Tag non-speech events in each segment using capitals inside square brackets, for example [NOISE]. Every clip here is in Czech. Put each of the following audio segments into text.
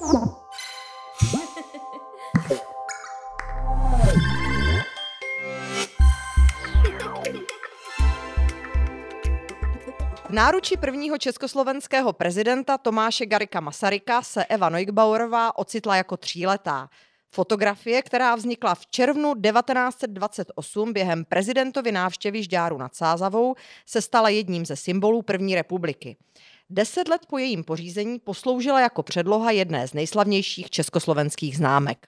V náruči prvního československého prezidenta Tomáše Garika Masaryka se Eva Neugbauerová ocitla jako tříletá. Fotografie, která vznikla v červnu 1928 během prezidentovy návštěvy Žďáru nad Sázavou, se stala jedním ze symbolů první republiky. Deset let po jejím pořízení posloužila jako předloha jedné z nejslavnějších československých známek.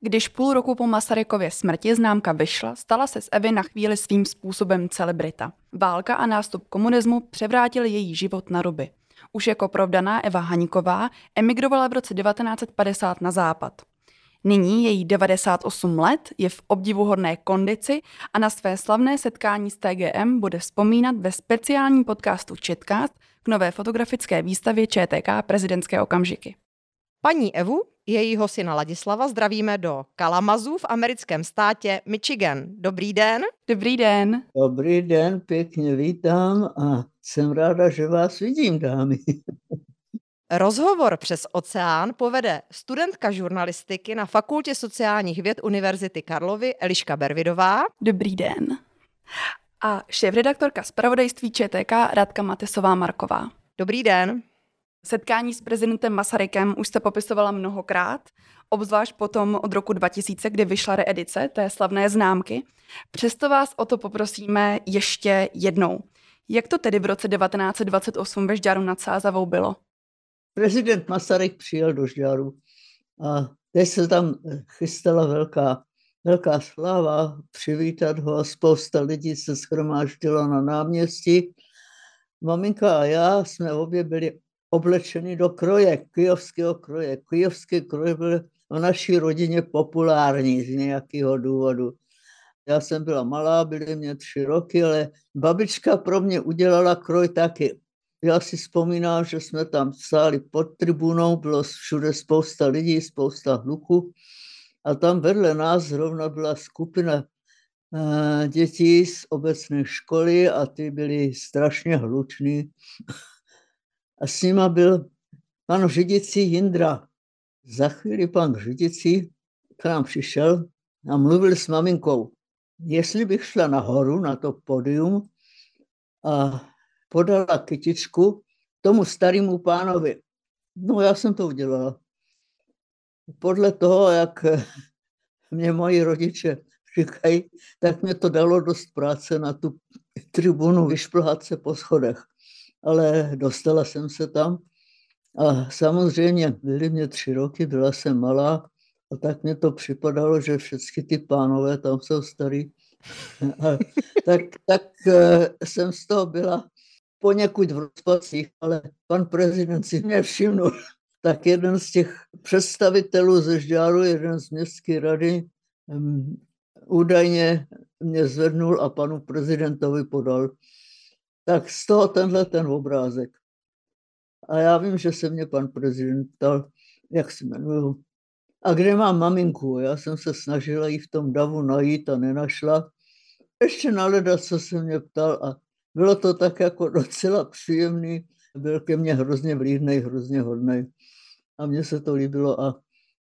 Když půl roku po Masarykově smrti známka vyšla, stala se z Evy na chvíli svým způsobem celebrita. Válka a nástup komunismu převrátil její život na ruby. Už jako provdaná Eva Haníková emigrovala v roce 1950 na západ. Nyní její 98 let je v obdivuhodné kondici a na své slavné setkání s TGM bude vzpomínat ve speciálním podcastu Chitcast k nové fotografické výstavě ČTK prezidentské okamžiky. Paní Evu, jejího syna Ladislava, zdravíme do Kalamazu v americkém státě Michigan. Dobrý den. Dobrý den. Dobrý den, pěkně vítám a jsem ráda, že vás vidím, dámy. Rozhovor přes oceán povede studentka žurnalistiky na Fakultě sociálních věd Univerzity Karlovy Eliška Bervidová. Dobrý den. A šéf-redaktorka zpravodajství ČTK Radka Matesová Marková. Dobrý den. Setkání s prezidentem Masarykem už jste popisovala mnohokrát, obzvlášť potom od roku 2000, kdy vyšla reedice té slavné známky. Přesto vás o to poprosíme ještě jednou. Jak to tedy v roce 1928 ve Žďáru nad Sázavou bylo? Prezident Masaryk přijel do Žďáru a teď se tam chystala velká, velká sláva, přivítat ho a spousta lidí se schromáždila na náměstí. Maminka a já jsme obě byli oblečený do kroje, kijovského kroje. Kijovský kroj byl v naší rodině populární z nějakého důvodu. Já jsem byla malá, byly mě tři roky, ale babička pro mě udělala kroj taky. Já si vzpomínám, že jsme tam stáli pod tribunou, bylo všude spousta lidí, spousta hluku a tam vedle nás zrovna byla skupina eh, dětí z obecné školy a ty byly strašně hluční a s nima byl pan řidicí Jindra. Za chvíli pan řidicí k nám přišel a mluvil s maminkou. Jestli bych šla nahoru na to podium a podala kytičku tomu starému pánovi. No já jsem to udělala. Podle toho, jak [LAUGHS] mě moji rodiče říkají, tak mě to dalo dost práce na tu tribunu vyšplhat se po schodech ale dostala jsem se tam. A samozřejmě byly mě tři roky, byla jsem malá a tak mě to připadalo, že všechny ty pánové tam jsou starý. [LAUGHS] Tak, tak eh, jsem z toho byla poněkud v rozpacích, ale pan prezident si mě všimnul. [LAUGHS] Tak jeden z těch představitelů ze Žďáru, jeden z městské rady, um, údajně mě zvednul a panu prezidentovi podal tak z toho tenhle ten obrázek. A já vím, že se mě pan prezident ptal, jak se jmenuju. A kde mám maminku? Já jsem se snažila jí v tom davu najít a nenašla. Ještě na leda, co se mě ptal a bylo to tak jako docela příjemný. Byl ke mně hrozně vlídnej, hrozně hodný. A mně se to líbilo. A,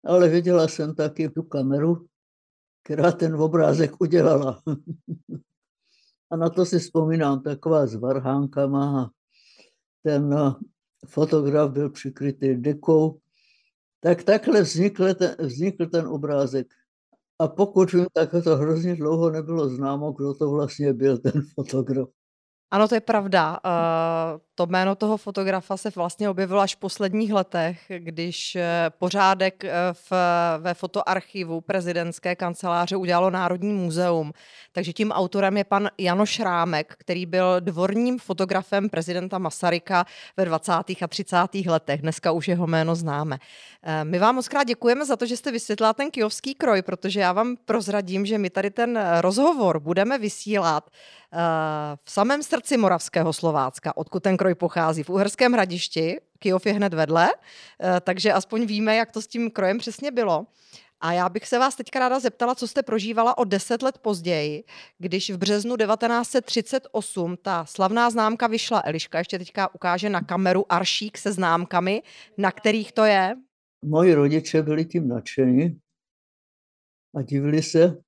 ale viděla jsem taky tu kameru, která ten obrázek udělala. [LAUGHS] A na to si vzpomínám, taková s varhánkama. Ten eh, fotograf byl přikrytý dekou. Tak takhle vznikl ten, vznikl ten obrázek. A pokud vím, tak to hrozně dlouho nebylo známo, kdo to vlastně byl, ten fotograf. Ano, to je pravda. Uh, to jméno toho fotografa se vlastně objevilo až v posledních letech, když eh, pořádek eh, v, ve fotoarchivu prezidentské kanceláře udělalo Národní muzeum. Takže tím autorem je pan Janoš Rámek, který byl dvorním fotografem prezidenta Masaryka ve 20. a 30. letech. Dneska už jeho jméno známe. My vám moc krát děkujeme za to, že jste vysvětlila ten kijovský kroj, protože já vám prozradím, že my tady ten rozhovor budeme vysílat v samém srdci Moravského Slovácka, odkud ten kroj pochází, v Uherském hradišti, Kijov je hned vedle, eh, takže aspoň víme, jak to s tím krojem přesně bylo. A já bych se vás teďka ráda zeptala, co jste prožívala o deset let později, když v březnu 1938 ta slavná známka vyšla. Eliška ještě teďka ukáže na kameru aršík se známkami, na kterých to je. moji rodiče byli tím nadšení a divili se.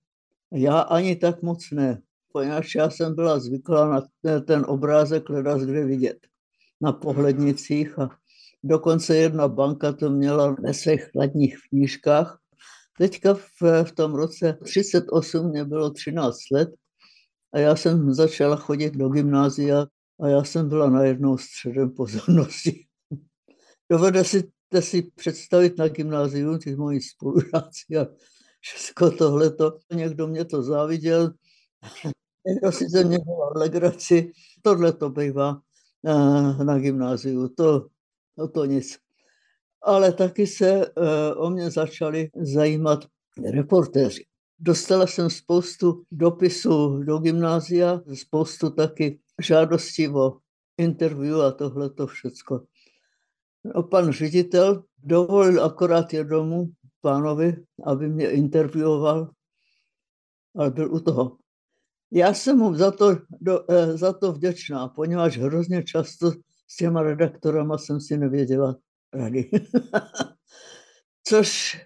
Já ani tak moc ne, poněvadž já jsem byla zvyklá na ten obrázek hledat kde vidět. Na pohlednicích a dokonce jedna banka to měla ve svých chladních knížkách. Teďka v, v tom roce 38 mě bylo 13 let a já jsem začala chodit do gymnázia a já jsem byla najednou středem pozornosti. [LAUGHS] Dovede si, si představit na gymnáziu, ty moji spolužáci a všechno tohleto. Někdo mě to záviděl, někdo si ze mě dělal legraci. Tohle to bývá eh, na gymnáziu, to, no to nic. Ale taky se eh, o mě začali zajímat reportéři. Dostala jsem spoustu dopisů do gymnázia, spoustu taky žádostí o interview a tohle to všecko. No, pan ředitel dovolil akorát jednomu pánovi, aby mě intervjuoval, ale byl u toho. Já jsem mu za to, do, eh, za to vděčná, poněvadž hrozně často s těma redaktorama jsem si nevěděla rady. [LAUGHS] Což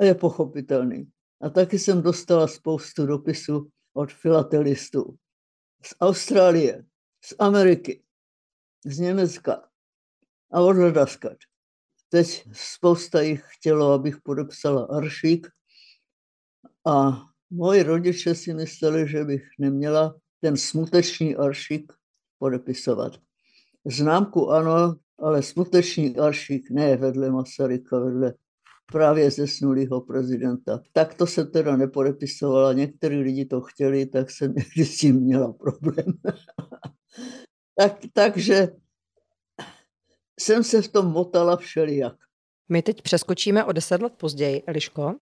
je pochopitelný. A taky jsem dostala spoustu dopisů od filatelistů z Austrálie, z Ameriky, z Německa a od Ledaskat. Teď spousta jich chtělo, abych podepsala aršík a moji rodiče si mysleli, že bych neměla ten smuteční aršík podepisovat. Známku ano, ale smuteční aršík ne vedle Masaryka, vedle právě zesnulého prezidenta. Tak to se teda nepodepisovala. Některý lidi to chtěli, tak jsem [LAUGHS] někdy s tím měla problém. [LAUGHS] tak, takže jsem se v tom motala všelijak. My teď přeskočíme o deset let později, Eliško.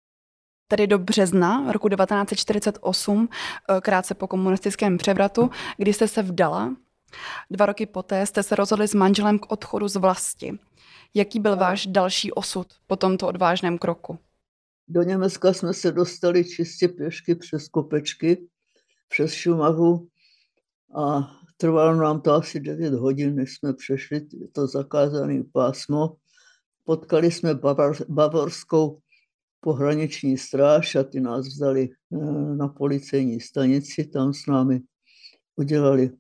Tedy do března roku 1948, eh, krátce po komunistickém převratu, kdy jste se vdala. Dva roky poté jste se rozhodli s manželem k odchodu z vlasti. Jaký byl váš další osud po tomto odvážném kroku? Do Německa jsme se dostali čistě pěšky přes kopečky, přes Šumavu a trvalo nám to asi 9 hodin, než jsme přešli to zakázané pásmo. Potkali jsme bavorskou pohraniční stráž a ty nás vzali eh, na policejní stanici, tam s námi udělali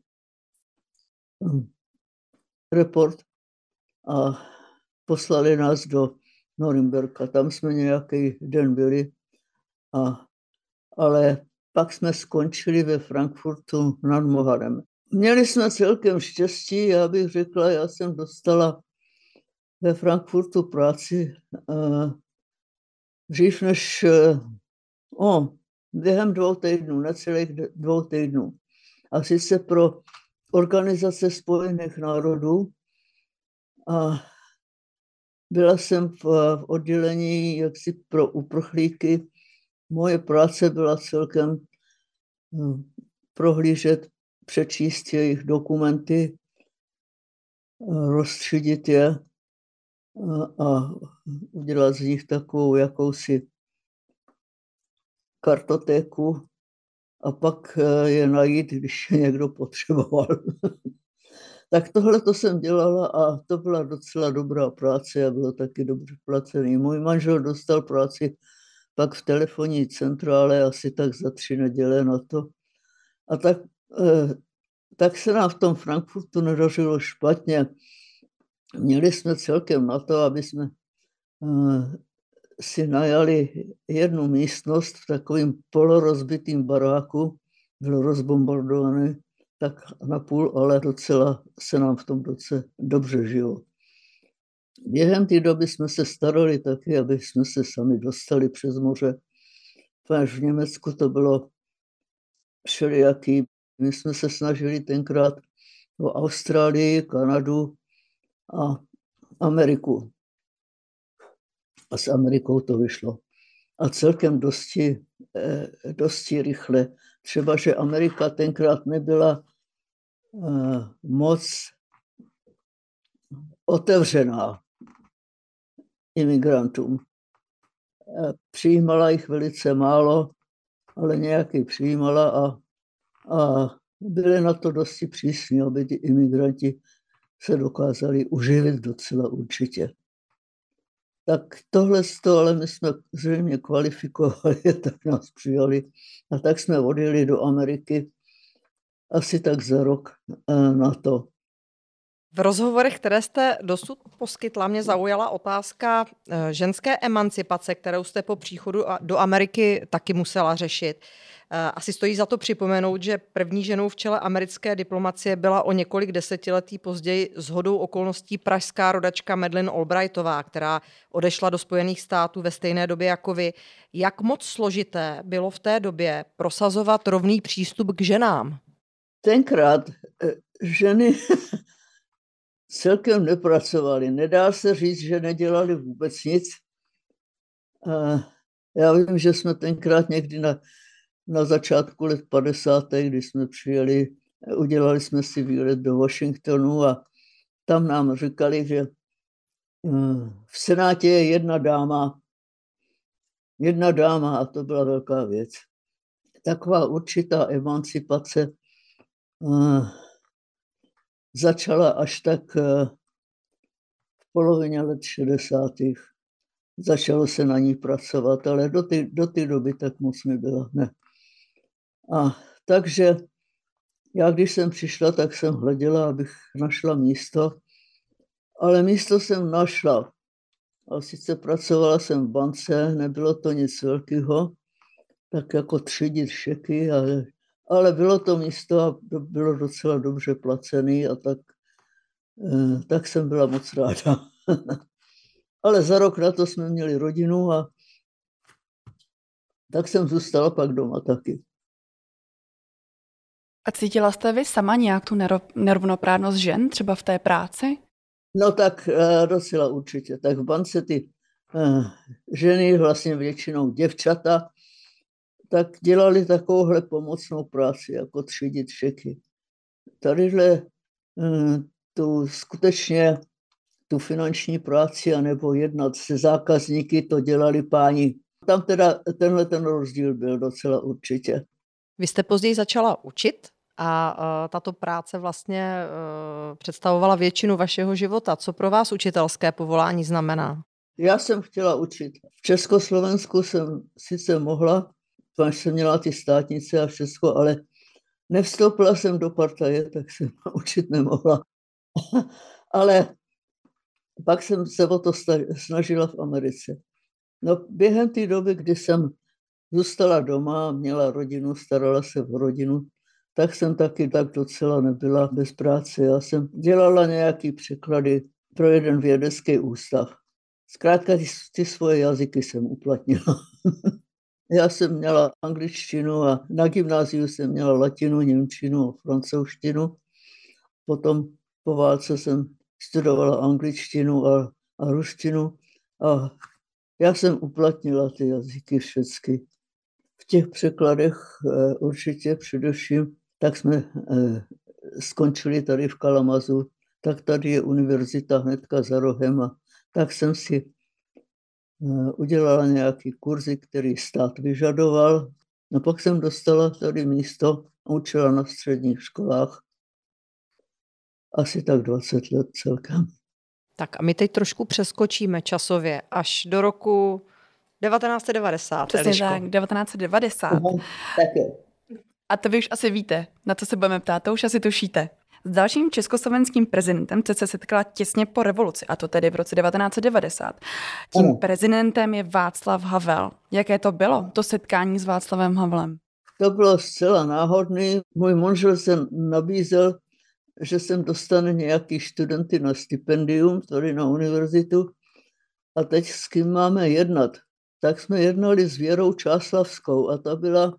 hm, report a poslali nás do Norimberka. Tam jsme nějaký den byli, a, ale pak jsme skončili ve Frankfurtu nad Moharem. Měli jsme celkem štěstí, já bych řekla, já jsem dostala ve Frankfurtu práci uh, dřív než, uh, oh, během dvou týdnů, necelých dvou týdnů. A sice pro Organizace spojených národů a byla jsem v, v oddělení jaksi pro uprchlíky. Moje práce byla celkem hm, prohlížet, přečíst jejich dokumenty, rozstředit je a, udělat z nich takovou jakousi kartotéku a pak eh, je najít, když je někdo potřeboval. [LAUGHS] Tak tohle to jsem dělala a to byla docela dobrá práce a bylo taky dobře placený. Můj manžel dostal práci pak v telefonní centrále asi tak za tři neděle na to. A tak, eh, tak se nám v tom Frankfurtu nedařilo špatně. Měli jsme celkem na to, aby jsme eh, si najali jednu místnost v takovým polorozbitým baráku, byl rozbombardovaný tak na půl, ale docela se nám v tom roce dobře žilo. Během té doby jsme se starali taky, aby jsme se sami dostali přes moře. Až v Německu to bylo všelijaký. My jsme se snažili tenkrát o Austrálii, Kanadu a Ameriku. A s Amerikou to vyšlo. A celkem dosti, eh, dosti rychle. Třeba, že Amerika tenkrát nebyla Eh, moc otevřená imigrantům. Eh, přijímala jich velice málo, ale nějaký přijímala a, a byly na to dosti přísní, aby ty imigranti se dokázali uživit docela určitě. tak tohle z toho, ale my jsme zřejmě kvalifikovali, [LAUGHS] tak nás přijali. A tak jsme odjeli do Ameriky asi tak za rok eh, na to. V rozhovorech, které jste dosud poskytla, mě zaujala otázka eh, ženské emancipace, kterou jste po příchodu do Ameriky taky musela řešit. Eh, asi stojí za to připomenout, že první ženou v čele americké diplomacie byla o několik desetiletí později s hodou okolností pražská rodačka Madeleine Albrightová, která odešla do Spojených států ve stejné době jako vy. Jak moc složité bylo v té době prosazovat rovný přístup k ženám? Tenkrát eh, ženy celkem nepracovaly. Nedá se říct, že nedělali vůbec nic. Já vím, že jsme tenkrát někdy na na začátku let 50., kdy jsme přijeli, udělali jsme si výlet do Washingtonu a tam nám říkali, že eh, v Senátě je jedna dáma, jedna dáma a to byla velká věc. Taková určitá emancipace uh, začala až tak uh, v polovině let 60. Začalo se na ní pracovat, ale do té do doby tak moc nebyla. Ne. A takže já, když jsem přišla, tak jsem hleděla, abych našla místo, ale místo jsem našla. A sice pracovala jsem v bance, nebylo to nic velkého, tak jako třídit šeky, ale, ale bylo to místo a bylo docela dobře placený a tak, eh, tak jsem byla moc ráda. [LAUGHS] ale za rok na to jsme měli rodinu a tak jsem zůstala pak doma taky. A cítila jste vy sama nějak tu nerovnoprávnost žen, třeba v té práci? No tak uh, docela určitě. Tak v bance ty uh, ženy, vlastně většinou děvčata, tak dělali takovouhle pomocnou práci, jako třídit šeky. Tadyhle uh, tu skutečně tu finanční práci anebo jednat se zákazníky, to dělali páni. Tam teda tenhle ten rozdíl byl docela určitě. Vy jste později začala učit a uh, tato práce vlastně uh, představovala většinu vašeho života. Co pro vás učitelské povolání znamená? Já jsem chtěla učit. V Československu jsem sice mohla, až jsem měla ty státnice a všechno, ale nevstoupila jsem do partaje, tak jsem [LAUGHS] učit nemohla. [LAUGHS] ale pak jsem se o to snažila v Americe. No, během té doby, kdy jsem zůstala doma, měla rodinu, starala se o rodinu, tak jsem taky tak docela nebyla bez práce. Já jsem dělala nějaký překlady pro jeden vědecký ústav. Zkrátka ty, ty svoje jazyky jsem uplatnila. [LAUGHS] Já jsem měla angličtinu a na gymnáziu jsem měla latinu, němčinu a francouzštinu. Potom po válce jsem studovala angličtinu a, a ruštinu a já jsem uplatnila ty jazyky všechny. V těch překladech eh, určitě především tak jsme eh, skončili tady v Kalamazu, tak tady je univerzita hnedka za rohem a tak jsem si udělala nějaký kurzy, který stát vyžadoval. No pak jsem dostala tady místo, učila na středních školách asi tak 20 let celkem. Tak a my teď trošku přeskočíme časově až do roku 1990. Přesně tak, 1990. Uhum, tak je. A to vy už asi víte, na co se budeme ptát, to už asi tušíte. S dalším československým prezidentem se setkala těsně po revoluci, a to tedy v roce 1990. Tím ano. prezidentem je Václav Havel. Jaké to bylo, to setkání s Václavem Havlem? To bylo zcela náhodný. Můj manžel jsem nabízel, že jsem dostane nějaký studenty na stipendium tady na univerzitu a teď s kým máme jednat. Tak jsme jednali s Věrou Čáslavskou a ta byla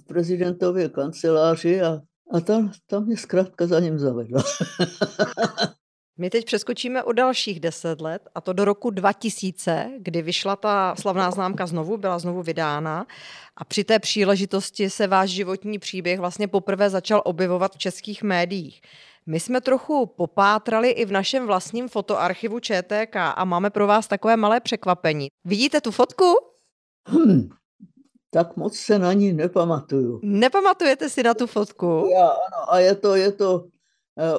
v prezidentově kanceláři a, a tam, tam mě zkrátka za ním zavedla. [LAUGHS] My teď přeskočíme o dalších deset let, a to do roku 2000, kdy vyšla ta slavná známka znovu, byla znovu vydána. A při té příležitosti se váš životní příběh vlastně poprvé začal objevovat v českých médiích. My jsme trochu popátrali i v našem vlastním fotoarchivu ČTK a máme pro vás takové malé překvapení. Vidíte tu fotku? Hmm, tak moc se na ní nepamatuju. Nepamatujete si na tu fotku? Já, ano, a je to, je to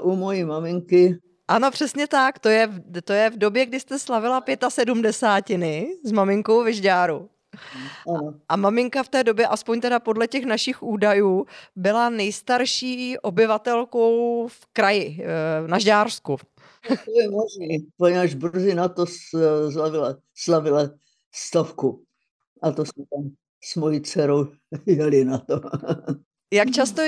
uh, u mojí maminky. Ano, přesně tak. To je, to je v době, kdy jste slavila 75 s maminkou Vyžďáru. Ano. A maminka v té době, aspoň teda podle těch našich údajů, byla nejstarší obyvatelkou v kraji, eh, na Žďársku. To je možné, poněvadž brzy na to slavila, slavila stovku. A to jsme tam s mojí dcerou [LAUGHS] jeli na to. Jak často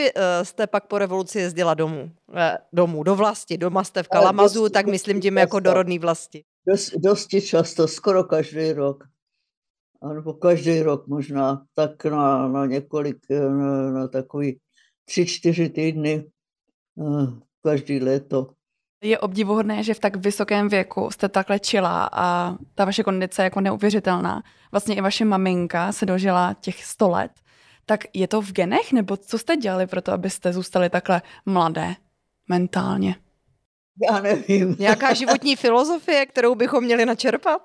jste pak po revoluci jezdila domů? Eh, domů, do vlasti, doma jste v Kalamazu, dosti, tak myslím tím jako do rodné vlasti. Dost, dosti často, skoro každý rok. Nebo každý rok možná, tak na, na několik, na, na takový tři, čtyři týdny, eh, každý léto. Je obdivuhodné, že v tak vysokém věku jste takhle čila a ta vaše kondice je jako neuvěřitelná. Vlastně i vaše maminka se dožila těch 100 let. Tak je to v genech, nebo co jste dělali pro to, abyste zůstali takhle mladé mentálně? Já nevím. Nějaká životní filozofie, kterou bychom měli načerpat?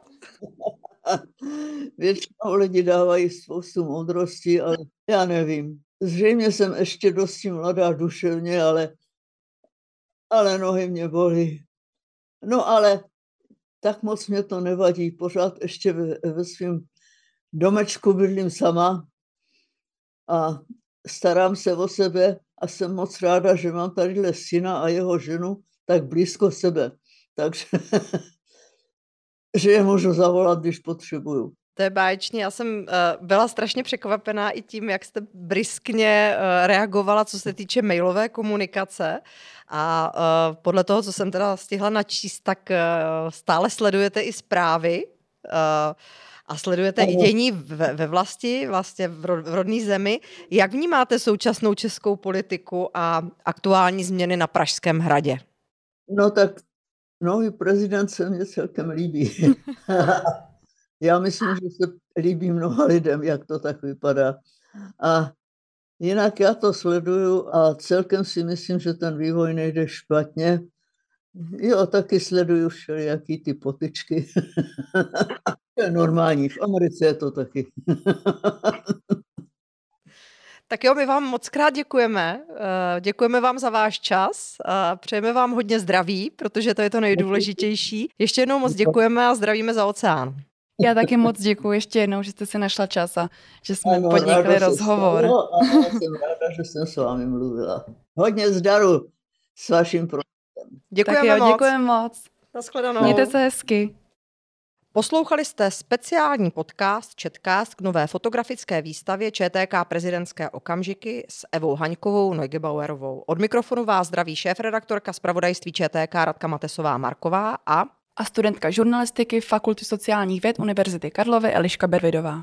[LAUGHS] Většinou lidi dávají spoustu moudrosti, ale já nevím. Zřejmě jsem ještě dosti mladá duševně, ale, ale nohy mě bolí. No ale tak moc mě to nevadí. Pořád ještě ve, ve svém domečku bydlím sama a starám se o sebe a jsem moc ráda, že mám tadyhle syna a jeho ženu tak blízko sebe. Takže [LAUGHS] že je můžu zavolat, když potřebuju. To je báječně. Já jsem uh, byla strašně překvapená i tím, jak jste briskně uh, reagovala, co se týče mailové komunikace. A uh, podle toho, co jsem teda stihla načíst, tak uh, stále sledujete i zprávy. Uh, a sledujete i dění ve, ve vlasti, vlastně v, ro, v rodné zemi. Jak vnímáte současnou českou politiku a aktuální změny na Pražském hradě? No tak nový prezident se mně celkem líbí. [LAUGHS] Já myslím, že se líbí mnoha lidem, jak to tak vypadá. A jinak já to sleduju a celkem si myslím, že ten vývoj nejde špatně. Jo, taky sleduju všelijaký ty potičky. [LAUGHS] to je normální, v Americe je to taky. Tak jo, my vám moc krát děkujeme. Eh, děkujeme vám za váš čas. Přejeme vám hodně zdraví, protože to je to nejdůležitější. Ještě jednou moc děkujeme a zdravíme za oceán. Já taky moc děkuji ještě jednou, že jste si našla čas a že jsme ano, podnikli rozhovor. Stalo, ano, jsem ráda, že jsem s vámi mluvila. Hodně zdaru s vaším projektem. Děkujeme tak jo, moc. Děkujeme moc. Naschledanou. Mějte se hezky. Poslouchali jste speciální podcast Četkast k nové fotografické výstavě ČTK prezidentské okamžiky s Evou Haňkovou Neugebauerovou. Od mikrofonu vás zdraví šéf-redaktorka zpravodajství ČTK Radka Matesová Marková a a studentka žurnalistiky Fakulty sociálních věd Univerzity Karlovy Eliška Bervidová.